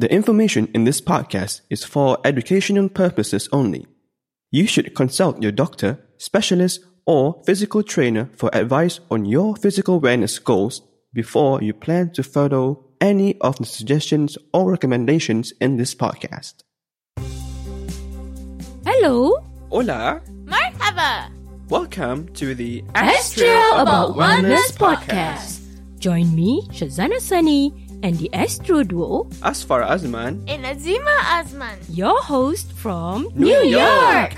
The information in this podcast is for educational purposes only. You should consult your doctor, specialist, or physical trainer for advice on your physical wellness goals before you plan to follow any of the suggestions or recommendations in this podcast. Hello, Hola! Marhaba! Welcome to the ASK Trio About Wellness podcast. Join me, Syazana Sani, and the Astro Duo, Athfar Azman. And Azima Azman. your host from New York.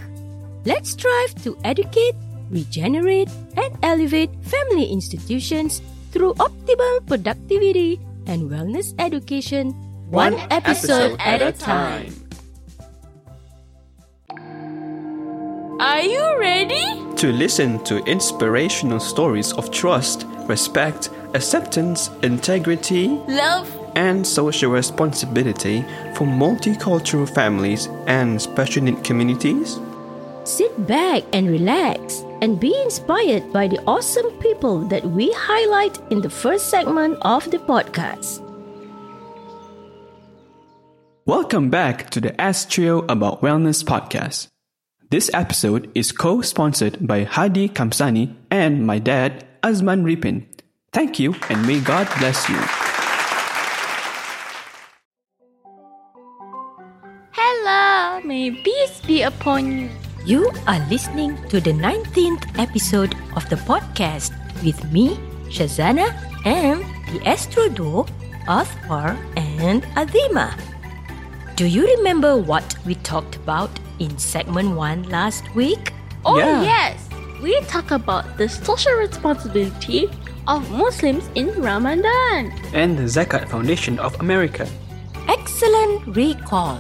Let's strive to educate, regenerate, and elevate family institutions through optimal productivity and wellness education, one, episode, at a time. Are you ready? To listen to inspirational stories of trust, respect, acceptance, integrity, Love. and social responsibility for multicultural families and special need communities? Sit back and relax and be inspired by the awesome people that we highlight in the first segment of the podcast. Welcome back to the ASK Trio About Wellness podcast. This episode is co sponsored by Hadi Kamsani and my dad, Azman Ripin. Thank you and may God bless you. Hello. May peace be upon you. You are listening to the 19th episode of the podcast with me, Syazana, and the Astro Duo, Athfar and Azima. Do you remember what we talked about in segment 1 last week? Oh, Yeah. yes. We talked about the social responsibility of Muslims in Ramadan. And the Zakat Foundation of America. Excellent recall.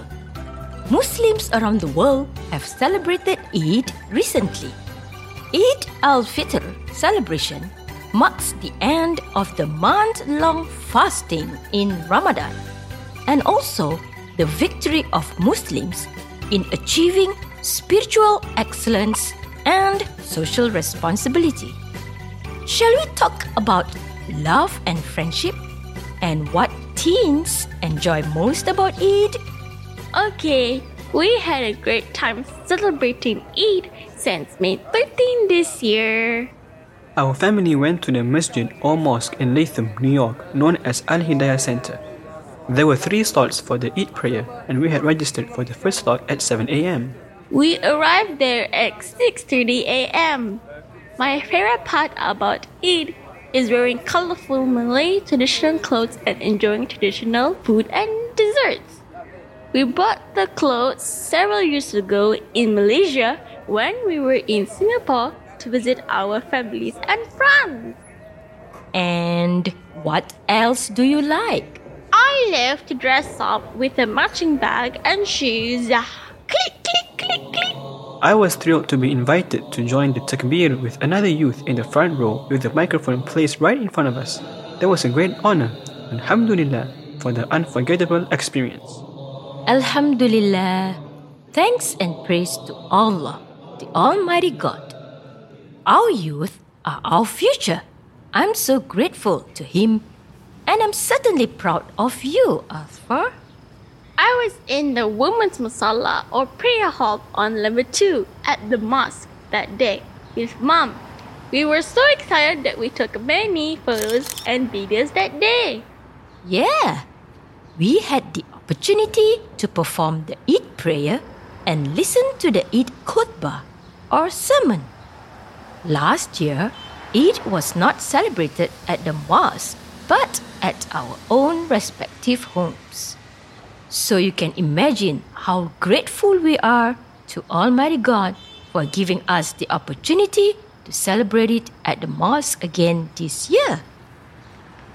Muslims around the world have celebrated Eid recently. Eid al-Fitr celebration marks the end of the month-long fasting in Ramadan and also the victory of Muslims in achieving spiritual excellence and social responsibility. Shall we talk about love and friendship and what teens enjoy most about Eid? Okay, we had a great time celebrating Eid since May 13 this year. Our family went to the masjid or mosque in Latham, New York, known as Al Hidayah Center. There were three slots for the Eid prayer, and we had registered for the first slot at 7 a.m. We arrived there at 6:30 a.m. My favorite part about Eid is wearing colorful Malay traditional clothes and enjoying traditional food and desserts. We bought the clothes several years ago in Malaysia when we were in Singapore to visit our families and friends. And what else do you like? I love to dress up with a matching bag and shoes. I was thrilled to be invited to join the takbir with another youth in the front row with the microphone placed right in front of us. That was a great honor. Alhamdulillah for the unforgettable experience. Alhamdulillah. Thanks and praise to Allah, the Almighty God. Our youth are our future. I'm so grateful to Him, and I'm certainly proud of you, Athfar. I was in the women's musalla or prayer hall on level 2 at the mosque that day with mom. We were so excited that we took many photos and videos that day. Yeah, we had the opportunity to perform the Eid prayer and listen to the Eid khutbah or sermon. Last year, Eid was not celebrated at the mosque but at our own respective homes. So you can imagine how grateful we are to Almighty God for giving us the opportunity to celebrate it at the mosque again this year.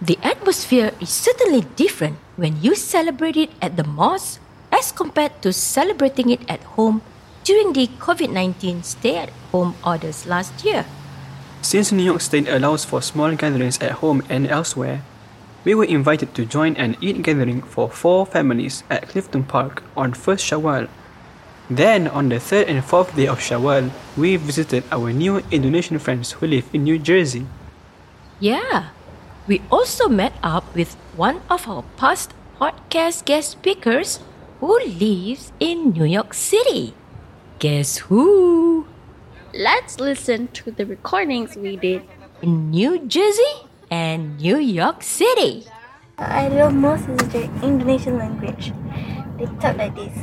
The atmosphere is certainly different when you celebrate it at the mosque as compared to celebrating it at home during the COVID 19 stay at home orders last year. Since New York State allows for small gatherings at home and elsewhere, we were invited to join an Eid gathering for four families at Clifton Park on 1st Shawwal. Then, on the third and fourth day of Shawwal, we visited our new Indonesian friends who live in New Jersey. Yeah, we also met up with one of our past podcast guest speakers who lives in New York City. Guess who? Let's listen to the recordings we did. In New Jersey and New York City. I love most is the Indonesian language. They talk like this.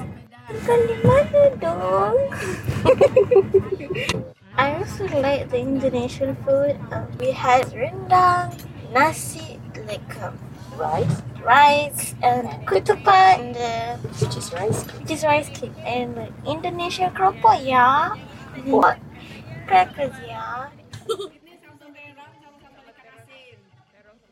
Tinggal dong? I also like the Indonesian food. Um, we had rendang, nasi, like um, rice, rice, and ketupat, and uh, which is rice, which is rice cake, and like Indonesian keropok ya. What? Crackers ya.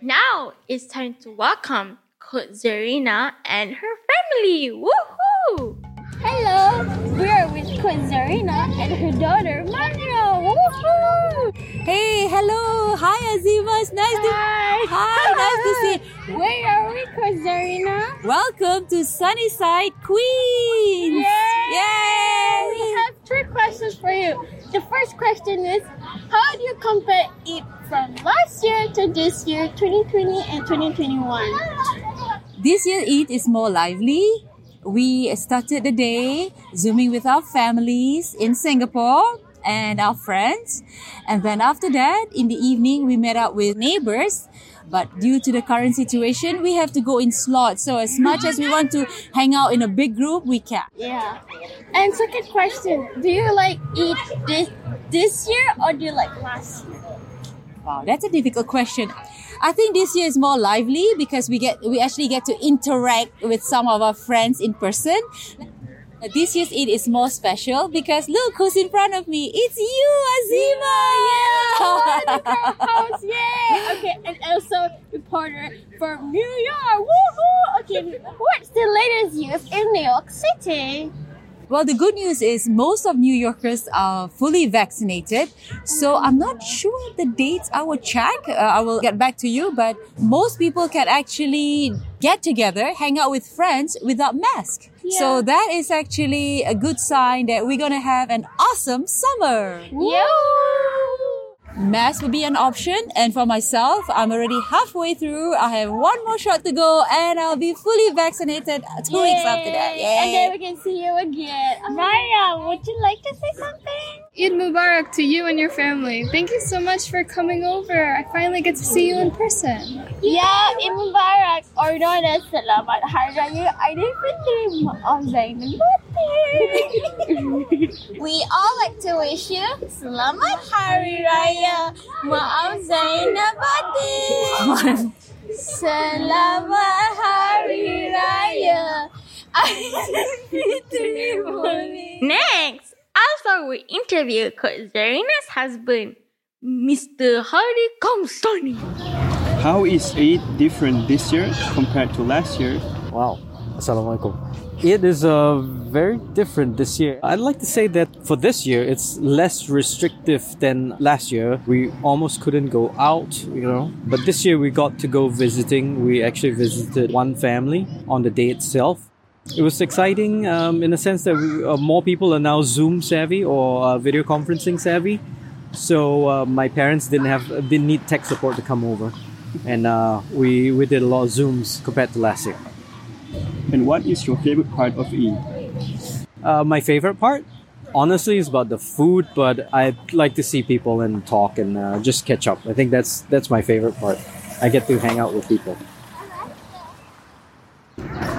Now it's time to welcome Coach Zarina and her family. Woohoo! Hello, we are with Coach Zarina and her daughter Maria. Woohoo! Hey, hello. Hi, Azima. It's nice to Hi, nice to see you. Where are we, Coach Zarina? Welcome to Sunnyside Queens. We Yay! We have three questions for you. The first question is How do you compare this year, 2020 and 2021? This year Eid is more lively. We started the day zooming with our families in Singapore and our friends. And then after that, in the evening, we met up with neighbors. But due to the current situation, we have to go in slots. So as much as we want to hang out in a big group, we can't. Yeah. And second question Do you like Eid this this year or do you like last year? Wow, that's a difficult question. I think this year is more lively because we get we actually get to interact with some of our friends in person. This year's Eid is more special because look who's in front of me. It's you, Azima. Yeah. House, yay! Okay, and also reporter from New York. Woohoo! Okay, what's the latest news in New York City? Well, the good news is most of New Yorkers are fully vaccinated. So I'm not sure the dates. I will check. Uh, I will get back to you. But most people can actually get together, hang out with friends without mask. So that is actually a good sign that we're going to have an awesome summer. Yeah. Mask will be an option. And for myself, I'm already halfway through. I have one more shot to go and I'll be fully vaccinated two weeks after that. And then we can see you again. Maria, would you like to say something? Eid Mubarak to you and your family. Thank you so much for coming over. I finally get to see you in person. Ya, Eid Mubarak or known as Selamat Hari Raya Aidilfitri. Maaf Zahir Batin. We all like to wish you Selamat Hari Raya. Maaf Zahir Batin. Selamat Hari Raya. Aidilfitri Next, also we interview Coach Zarina's husband, Mr. Hadi Kamsani. How is Eid different this year compared to last year? Wow. Assalamualaikum. It is uh, very different this year. I'd like to say that for this year, it's less restrictive than last year. We almost couldn't go out, you know. But this year we got to go visiting. We actually visited one family on the day itself. It was exciting um, in the sense that we, uh, more people are now Zoom savvy or uh, video conferencing savvy. So uh, my parents didn't have didn't need tech support to come over, and uh, we we did a lot of Zooms compared to last year. And what is your favorite part of E? Uh, my favorite part, honestly, is about the food, but I'd like to see people and talk and uh, just catch up. I think that's that's my favorite part. I get to hang out with people.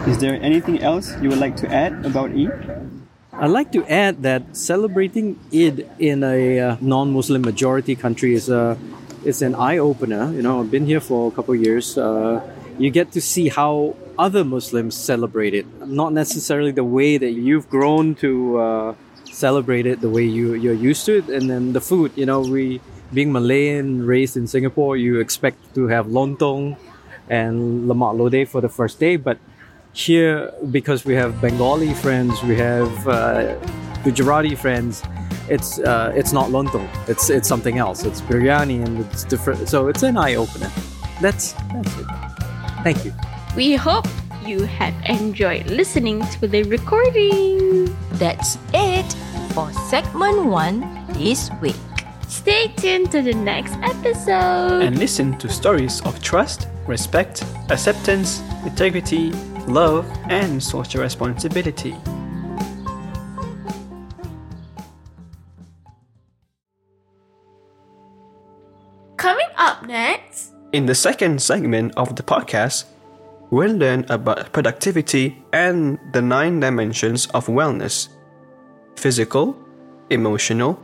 Is there anything else you would like to add about Eid? I'd like to add that celebrating Eid in a uh, non-Muslim majority country is a is an eye opener. You know, I've been here for a couple of years. Uh, you get to see how other Muslims celebrate it, not necessarily the way that you've grown to uh, celebrate it, the way you you're used to it, and then the food. You know, we being Malay and raised in Singapore, you expect to have lontong and lemak lodeh for the first day, but here because we have Bengali friends, we have uh, Gujarati friends. It's uh, it's not lontong. It's it's something else. It's biryani and it's different. So it's an eye opener. That's that's it. Thank you. We hope you have enjoyed listening to the recording. That's it for segment one this week. Stay tuned to the next episode. and listen to stories of trust, respect, acceptance, integrity, love, and social responsibility. Coming up next, In the second segment of the podcast, we'll learn about productivity and the nine dimensions of wellness physical, emotional,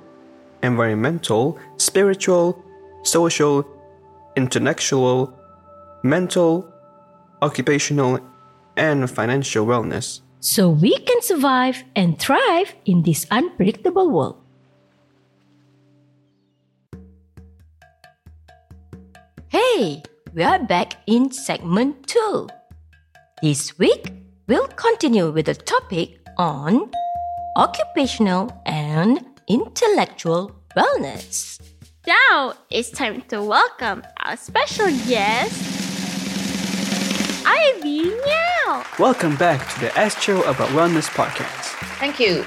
environmental, spiritual, social, intellectual, mental, occupational, and financial wellness. So we can survive and thrive in this unpredictable world. Hey, we are back in segment 2. This week, we'll continue with the topic on occupational and intellectual wellness. now it's time to welcome our special guest, Ivy Ngeow. Welcome back to the ASK Trio About Wellness podcast. Thank you.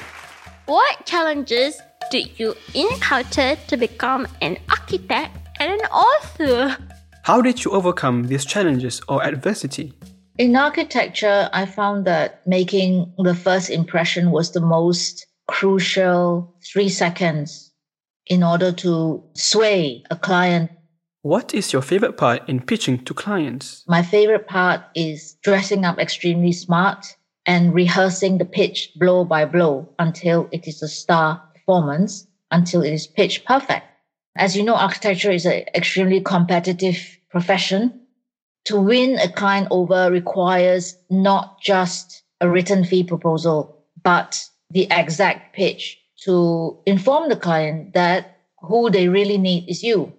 What challenges did you encounter to become an architect and an author? How did you overcome these challenges or adversity? In architecture, I found that making the first impression was the most crucial three seconds in order to sway a client. What is your favorite part in pitching to clients? My favorite part is dressing up extremely smart and rehearsing the pitch blow by blow until it is a star performance, until it is pitch perfect. As you know, architecture is an extremely competitive profession. To win a client over requires not just a written fee proposal, but the exact pitch to inform the client that who they really need is you.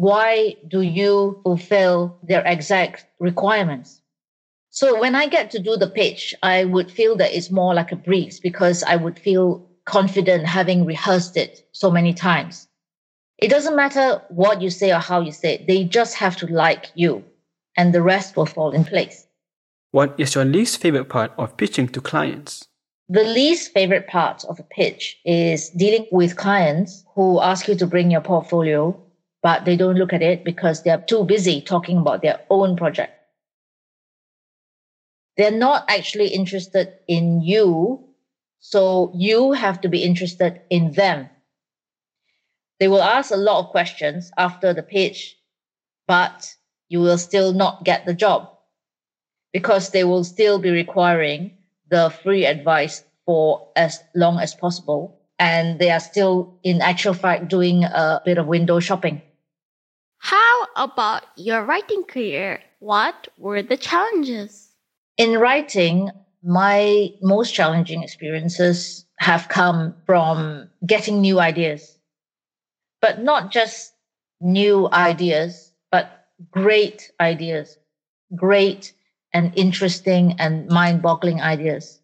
Why do you fulfill their exact requirements? So when I get to do the pitch, I would feel that it's more like a breeze because I would feel confident having rehearsed it so many times. It doesn't matter what you say or how you say it. They just have to like you and the rest will fall in place. What is your least favorite part of pitching to clients? The least favorite part of a pitch is dealing with clients who ask you to bring your portfolio, but they don't look at it because they're too busy talking about their own project. They're not actually interested in you, so you have to be interested in them. They will ask a lot of questions after the pitch, but you will still not get the job because they will still be requiring the free advice for as long as possible. And they are still, in actual fact, doing a bit of window shopping. How about your writing career? What were the challenges? In writing, my most challenging experiences have come from getting new ideas, but not just new ideas, but great ideas, great and interesting and mind boggling ideas.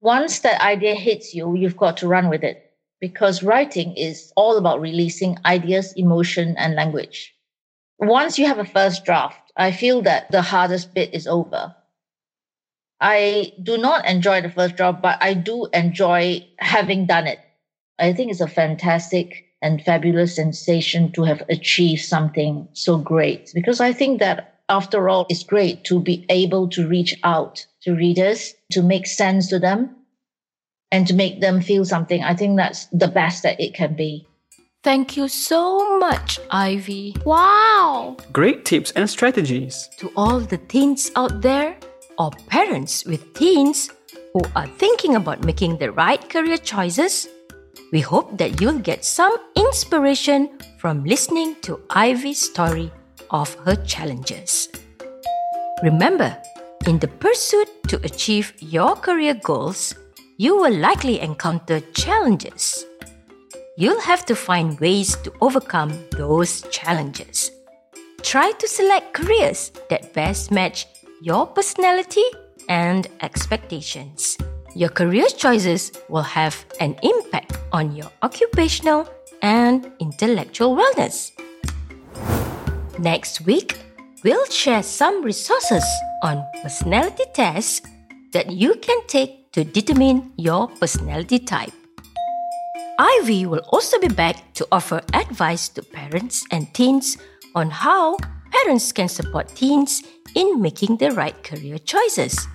Once that idea hits you, you've got to run with it because writing is all about releasing ideas, emotion, and language. Once you have a first draft, I feel that the hardest bit is over. I do not enjoy the first draft, but I do enjoy having done it. I think it's a fantastic and fabulous sensation to have achieved something so great because I think that after all, it's great to be able to reach out to readers, to make sense to them, and to make them feel something. I think that's the best that it can be. Thank you so much, Ivy. Wow! Great tips and strategies. To all the teens out there, or parents with teens who are thinking about making the right career choices, we hope that you'll get some inspiration from listening to Ivy's story of her challenges. Remember, in the pursuit to achieve your career goals, you will likely encounter challenges. You'll have to find ways to overcome those challenges. Try to select careers that best match your personality and expectations. Your career choices will have an impact on your occupational and intellectual wellness. Next week, we'll share some resources on personality tests that you can take to determine your personality type. Ivy will also be back to offer advice to parents and teens on how parents can support teens in making the right career choices.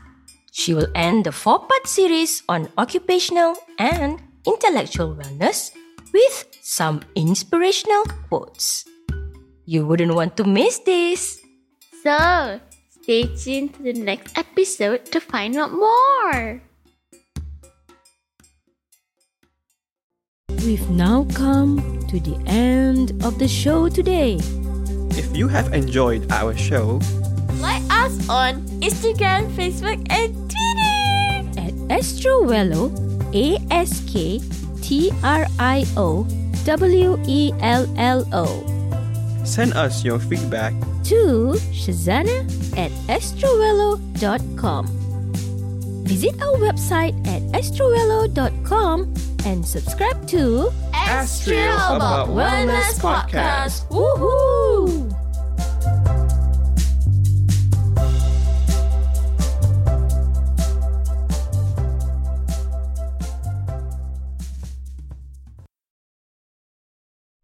She will end the four part series on occupational and intellectual wellness with some inspirational quotes. You wouldn't want to miss this. So, stay tuned to the next episode to find out more. We've now come to the end of the show today. If you have enjoyed our show, Like us on Instagram, Facebook, and Twitter. At AskTrioWello, A S K T R I O W E L L O. send us your feedback to Syazana at asktriowello.com. Visit our website at asktriowello.com and subscribe to ASK Trio About Wellness Podcast. Woohoo!